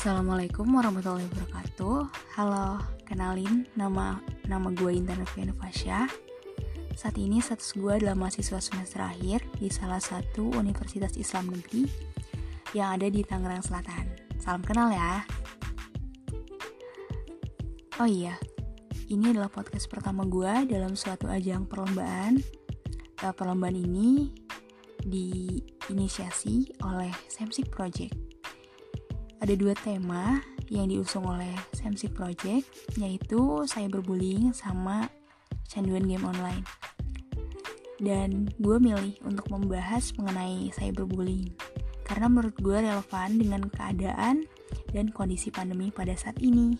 Assalamualaikum warahmatullahi wabarakatuh. Halo, kenalin nama nama gue Intan Noviana Fasya. Saat ini status gue adalah mahasiswa semester akhir di salah satu Universitas Islam Negeri yang ada di Tangerang Selatan. Salam kenal ya. Oh iya, ini adalah podcast pertama gue dalam suatu ajang perlombaan. Perlombaan ini diinisiasi oleh Semsik Project ada dua tema yang diusung oleh SMC Project, yaitu cyberbullying sama canduan game online. Dan gue milih untuk membahas mengenai cyberbullying, karena menurut gue relevan dengan keadaan dan kondisi pandemi pada saat ini.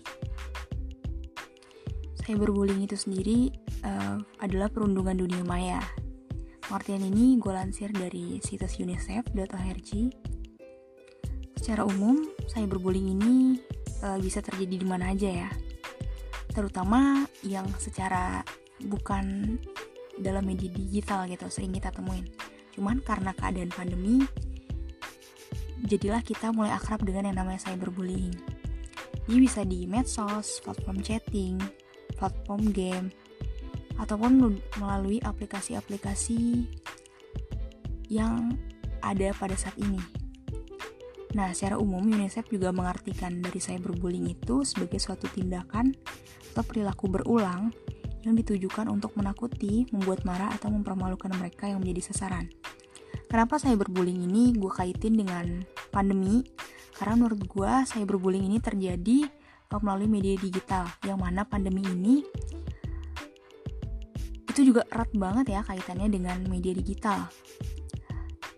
Cyberbullying itu sendiri uh, adalah perundungan dunia maya. Pengertian ini gue lansir dari situs unicef.org Secara umum, cyberbullying ini uh, bisa terjadi di mana aja ya. Terutama yang secara bukan dalam media digital gitu sering kita temuin. Cuman karena keadaan pandemi, jadilah kita mulai akrab dengan yang namanya cyberbullying. Ini bisa di medsos, platform chatting, platform game, ataupun melalui aplikasi-aplikasi yang ada pada saat ini. Nah, secara umum UNICEF juga mengartikan dari cyberbullying itu sebagai suatu tindakan atau perilaku berulang yang ditujukan untuk menakuti, membuat marah, atau mempermalukan mereka yang menjadi sasaran. Kenapa cyberbullying ini gue kaitin dengan pandemi? Karena menurut gue cyberbullying ini terjadi melalui media digital, yang mana pandemi ini itu juga erat banget ya kaitannya dengan media digital.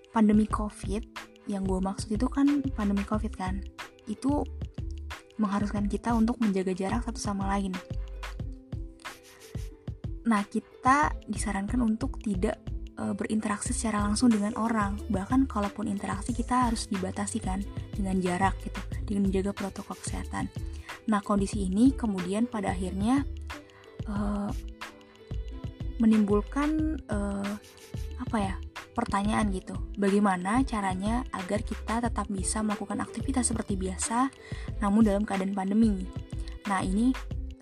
Pandemi COVID yang gue maksud itu kan pandemi covid kan. Itu mengharuskan kita untuk menjaga jarak satu sama lain. Nah kita disarankan untuk tidak e, berinteraksi secara langsung dengan orang. Bahkan kalaupun interaksi kita harus dibatasi kan dengan jarak gitu dengan menjaga protokol kesehatan. Nah kondisi ini kemudian pada akhirnya e, menimbulkan e, apa ya pertanyaan gitu. Bagaimana caranya agar kita tetap bisa melakukan aktivitas seperti biasa namun dalam keadaan pandemi? Nah, ini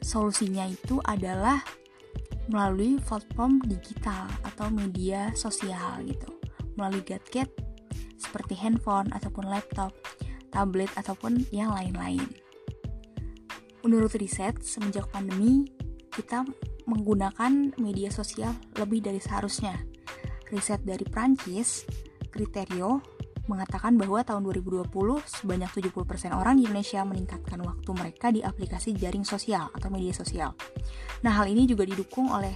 solusinya itu adalah melalui platform digital atau media sosial gitu. Melalui gadget seperti handphone ataupun laptop, tablet ataupun yang lain-lain. Menurut riset, semenjak pandemi, kita menggunakan media sosial lebih dari seharusnya Riset dari Prancis, Kriterio, mengatakan bahwa tahun 2020 sebanyak 70% orang di Indonesia meningkatkan waktu mereka di aplikasi jaring sosial atau media sosial. Nah, hal ini juga didukung oleh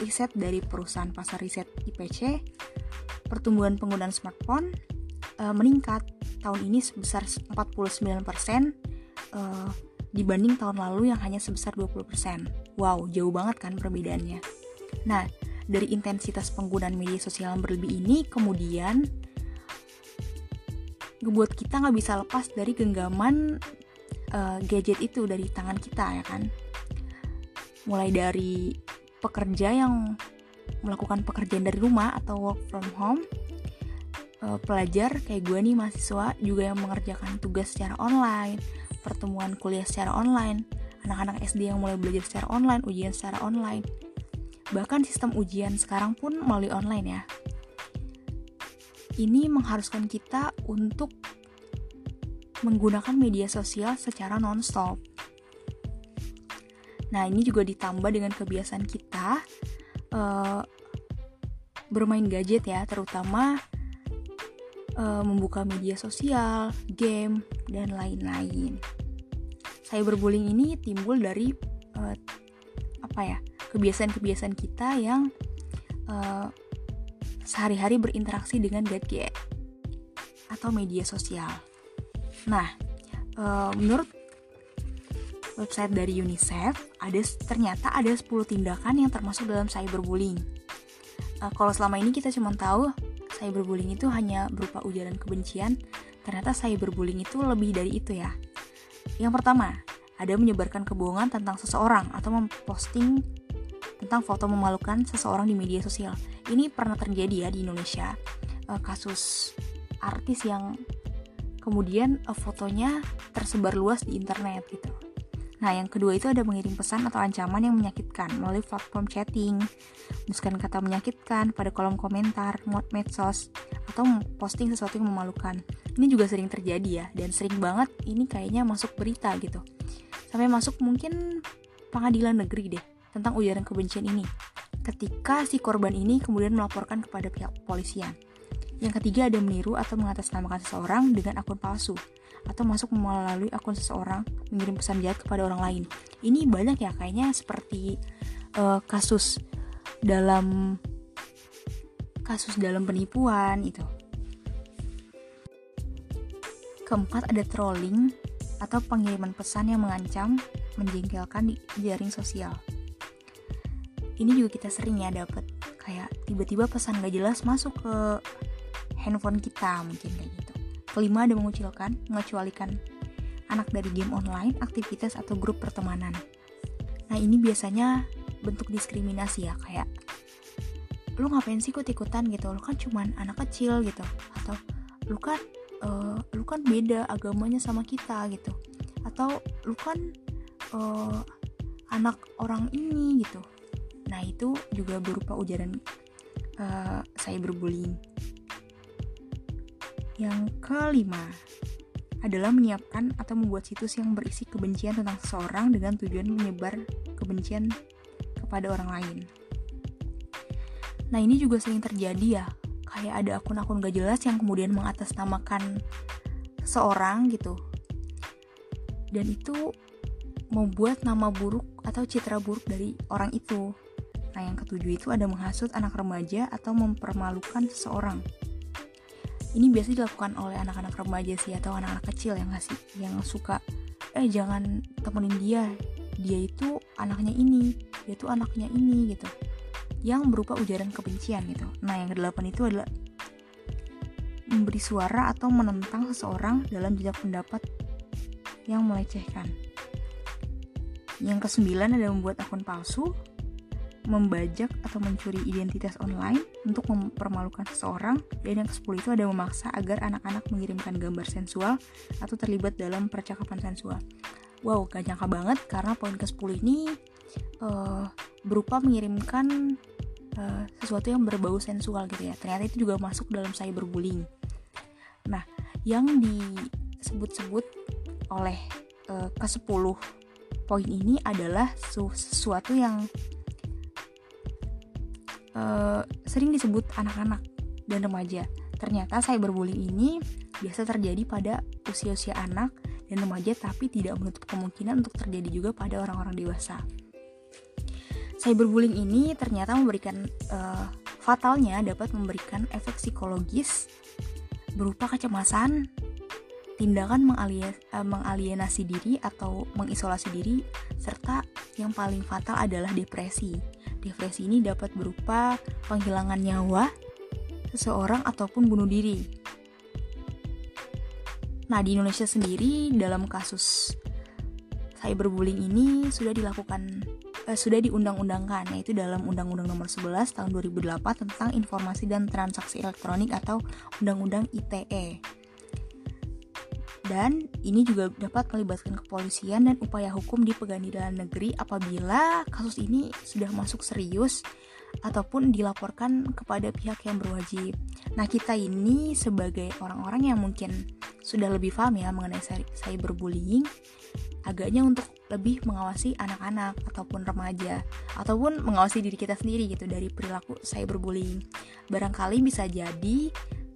riset dari perusahaan pasar riset IPC. Pertumbuhan penggunaan smartphone e, meningkat tahun ini sebesar 49% e, dibanding tahun lalu yang hanya sebesar 20%. Wow, jauh banget kan perbedaannya. Nah, dari intensitas penggunaan media sosial yang berlebih ini kemudian ngebuat kita nggak bisa lepas dari genggaman uh, gadget itu dari tangan kita ya kan? Mulai dari pekerja yang melakukan pekerjaan dari rumah atau work from home uh, pelajar kayak gue nih mahasiswa juga yang mengerjakan tugas secara online pertemuan kuliah secara online anak-anak SD yang mulai belajar secara online ujian secara online Bahkan sistem ujian sekarang pun melalui online ya. Ini mengharuskan kita untuk menggunakan media sosial secara non-stop. Nah, ini juga ditambah dengan kebiasaan kita uh, bermain gadget ya, terutama uh, membuka media sosial, game, dan lain-lain. Cyberbullying ini timbul dari uh, apa ya? Kebiasaan-kebiasaan kita yang uh, sehari-hari berinteraksi dengan gadget atau media sosial. Nah, uh, menurut website dari UNICEF, ada ternyata ada 10 tindakan yang termasuk dalam cyberbullying. Uh, kalau selama ini kita cuma tahu cyberbullying itu hanya berupa ujaran kebencian, ternyata cyberbullying itu lebih dari itu ya. Yang pertama, ada menyebarkan kebohongan tentang seseorang atau memposting tentang foto memalukan seseorang di media sosial. Ini pernah terjadi ya di Indonesia. Uh, kasus artis yang kemudian uh, fotonya tersebar luas di internet gitu. Nah, yang kedua itu ada mengirim pesan atau ancaman yang menyakitkan melalui platform chatting, menuliskan kata menyakitkan pada kolom komentar, mod medsos, atau posting sesuatu yang memalukan. Ini juga sering terjadi ya, dan sering banget ini kayaknya masuk berita gitu. Sampai masuk mungkin pengadilan negeri deh tentang ujaran kebencian ini. Ketika si korban ini kemudian melaporkan kepada pihak kepolisian. Yang ketiga ada meniru atau mengatasnamakan seseorang dengan akun palsu atau masuk melalui akun seseorang mengirim pesan jahat kepada orang lain. Ini banyak ya kayaknya seperti uh, kasus dalam kasus dalam penipuan itu. Keempat ada trolling atau pengiriman pesan yang mengancam, menjengkelkan di jaring sosial. Ini juga kita sering ya dapat kayak tiba-tiba pesan gak jelas masuk ke handphone kita mungkin kayak gitu. Kelima ada mengucilkan, mengecualikan anak dari game online, aktivitas atau grup pertemanan. Nah ini biasanya bentuk diskriminasi ya kayak lu ngapain sih ikut ikutan gitu. Lu kan cuman anak kecil gitu. Atau lu kan uh, lu kan beda agamanya sama kita gitu. Atau lu kan uh, anak orang ini gitu nah itu juga berupa ujaran uh, cyberbullying yang kelima adalah menyiapkan atau membuat situs yang berisi kebencian tentang seseorang dengan tujuan menyebar kebencian kepada orang lain. Nah ini juga sering terjadi ya, kayak ada akun-akun gak jelas yang kemudian mengatasnamakan seseorang gitu. Dan itu membuat nama buruk atau citra buruk dari orang itu. Nah yang ketujuh itu ada menghasut anak remaja atau mempermalukan seseorang. Ini biasa dilakukan oleh anak-anak remaja sih atau anak-anak kecil yang ngasih yang suka eh jangan temenin dia. Dia itu anaknya ini dia itu anaknya ini gitu. Yang berupa ujaran kebencian gitu. Nah yang kedelapan itu adalah memberi suara atau menentang seseorang dalam jejak pendapat yang melecehkan. Yang kesembilan adalah membuat akun palsu membajak atau mencuri identitas online untuk mempermalukan seseorang dan yang ke-10 itu ada memaksa agar anak-anak mengirimkan gambar sensual atau terlibat dalam percakapan sensual. Wow, gak nyangka banget karena poin ke-10 ini uh, berupa mengirimkan uh, sesuatu yang berbau sensual gitu ya. Ternyata itu juga masuk dalam cyberbullying. Nah, yang disebut-sebut oleh uh, ke-10 poin ini adalah sesuatu yang uh, sering disebut anak-anak dan remaja. Ternyata cyberbullying ini biasa terjadi pada usia-usia anak dan remaja tapi tidak menutup kemungkinan untuk terjadi juga pada orang-orang dewasa. Cyberbullying ini ternyata memberikan uh, fatalnya dapat memberikan efek psikologis berupa kecemasan, tindakan eh, mengalienasi diri atau mengisolasi diri, serta yang paling fatal adalah depresi. Depresi ini dapat berupa penghilangan nyawa seseorang ataupun bunuh diri. Nah, di Indonesia sendiri dalam kasus cyberbullying ini sudah dilakukan eh, sudah diundang-undangkan yaitu dalam Undang-Undang Nomor 11 Tahun 2008 tentang Informasi dan Transaksi Elektronik atau Undang-Undang ITE dan ini juga dapat melibatkan kepolisian dan upaya hukum di pengadilan negeri apabila kasus ini sudah masuk serius ataupun dilaporkan kepada pihak yang berwajib. Nah, kita ini sebagai orang-orang yang mungkin sudah lebih paham ya mengenai cyberbullying, agaknya untuk lebih mengawasi anak-anak ataupun remaja ataupun mengawasi diri kita sendiri gitu dari perilaku cyberbullying. Barangkali bisa jadi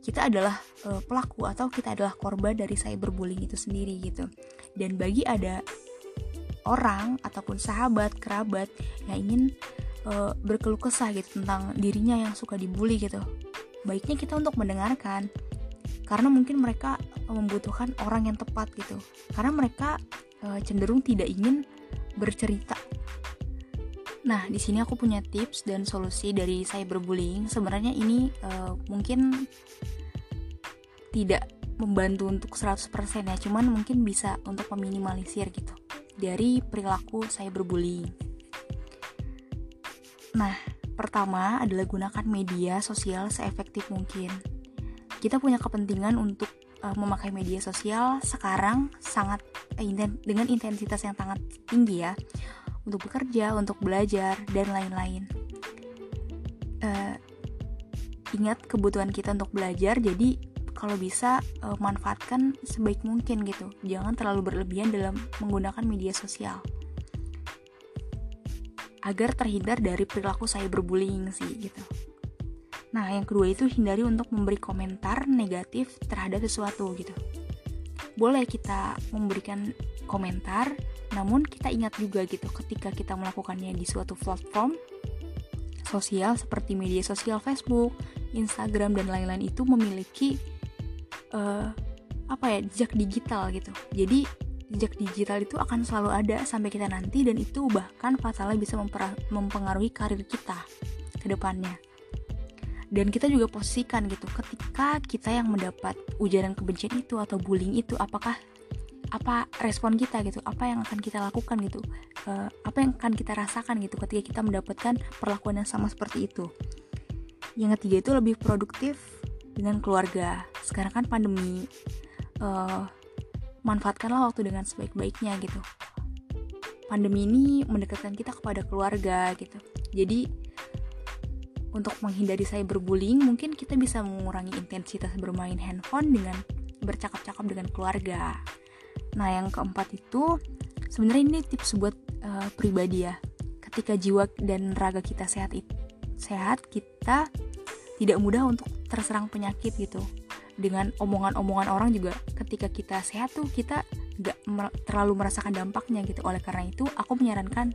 kita adalah uh, pelaku atau kita adalah korban dari cyberbullying itu sendiri gitu. Dan bagi ada orang ataupun sahabat, kerabat yang ingin uh, berkeluh kesah gitu tentang dirinya yang suka dibully gitu. Baiknya kita untuk mendengarkan karena mungkin mereka membutuhkan orang yang tepat gitu. Karena mereka uh, cenderung tidak ingin bercerita Nah, di sini aku punya tips dan solusi dari cyberbullying. Sebenarnya ini uh, mungkin tidak membantu untuk 100% ya, cuman mungkin bisa untuk meminimalisir gitu dari perilaku cyberbullying. Nah, pertama adalah gunakan media sosial seefektif mungkin. Kita punya kepentingan untuk uh, memakai media sosial sekarang sangat eh, dengan intensitas yang sangat tinggi ya untuk bekerja, untuk belajar dan lain-lain. Uh, ingat kebutuhan kita untuk belajar, jadi kalau bisa uh, manfaatkan sebaik mungkin gitu. Jangan terlalu berlebihan dalam menggunakan media sosial. Agar terhindar dari perilaku cyberbullying sih gitu. Nah, yang kedua itu hindari untuk memberi komentar negatif terhadap sesuatu gitu. Boleh kita memberikan komentar, namun kita ingat juga gitu ketika kita melakukannya di suatu platform sosial seperti media sosial Facebook, Instagram dan lain-lain itu memiliki uh, apa ya jejak digital gitu. Jadi jejak digital itu akan selalu ada sampai kita nanti dan itu bahkan fatalnya bisa mempengaruhi karir kita ke depannya dan kita juga posisikan gitu ketika kita yang mendapat ujaran kebencian itu atau bullying itu apakah apa respon kita gitu apa yang akan kita lakukan gitu uh, apa yang akan kita rasakan gitu ketika kita mendapatkan perlakuan yang sama seperti itu yang ketiga itu lebih produktif dengan keluarga sekarang kan pandemi uh, manfaatkanlah waktu dengan sebaik-baiknya gitu pandemi ini mendekatkan kita kepada keluarga gitu jadi untuk menghindari cyberbullying, mungkin kita bisa mengurangi intensitas bermain handphone dengan bercakap-cakap dengan keluarga. Nah, yang keempat itu sebenarnya ini tips buat uh, pribadi ya. Ketika jiwa dan raga kita sehat sehat, kita tidak mudah untuk terserang penyakit gitu. Dengan omongan-omongan orang juga ketika kita sehat tuh kita gak terlalu merasakan dampaknya gitu. Oleh karena itu, aku menyarankan,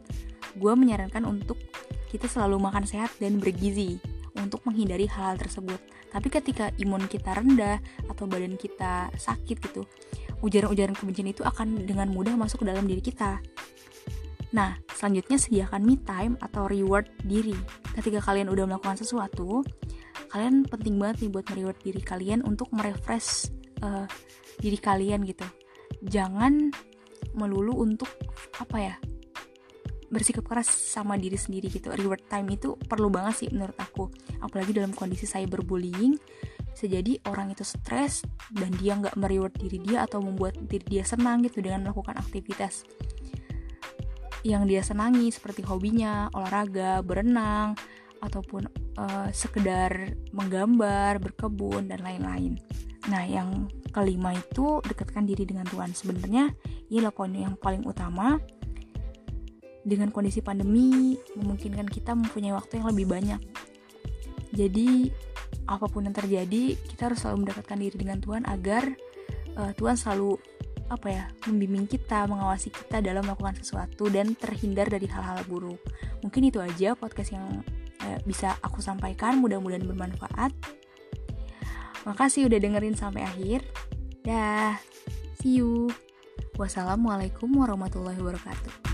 gue menyarankan untuk kita selalu makan sehat dan bergizi untuk menghindari hal-hal tersebut. Tapi ketika imun kita rendah atau badan kita sakit gitu, ujaran-ujaran kebencian itu akan dengan mudah masuk ke dalam diri kita. Nah, selanjutnya sediakan me time atau reward diri. Ketika kalian udah melakukan sesuatu, kalian penting banget nih buat reward diri kalian untuk merefresh uh, diri kalian gitu. Jangan melulu untuk apa ya? bersikap keras sama diri sendiri gitu reward time itu perlu banget sih menurut aku apalagi dalam kondisi cyberbullying bisa jadi orang itu stres dan dia nggak mereward diri dia atau membuat diri dia senang gitu dengan melakukan aktivitas yang dia senangi seperti hobinya olahraga berenang ataupun uh, sekedar menggambar berkebun dan lain-lain nah yang kelima itu dekatkan diri dengan Tuhan sebenarnya ini poin yang paling utama dengan kondisi pandemi memungkinkan kita mempunyai waktu yang lebih banyak. Jadi apa pun yang terjadi, kita harus selalu mendekatkan diri dengan Tuhan agar uh, Tuhan selalu apa ya membimbing kita, mengawasi kita dalam melakukan sesuatu dan terhindar dari hal-hal buruk. Mungkin itu aja podcast yang uh, bisa aku sampaikan. Mudah-mudahan bermanfaat. Makasih udah dengerin sampai akhir. Dah, see you. Wassalamualaikum warahmatullahi wabarakatuh.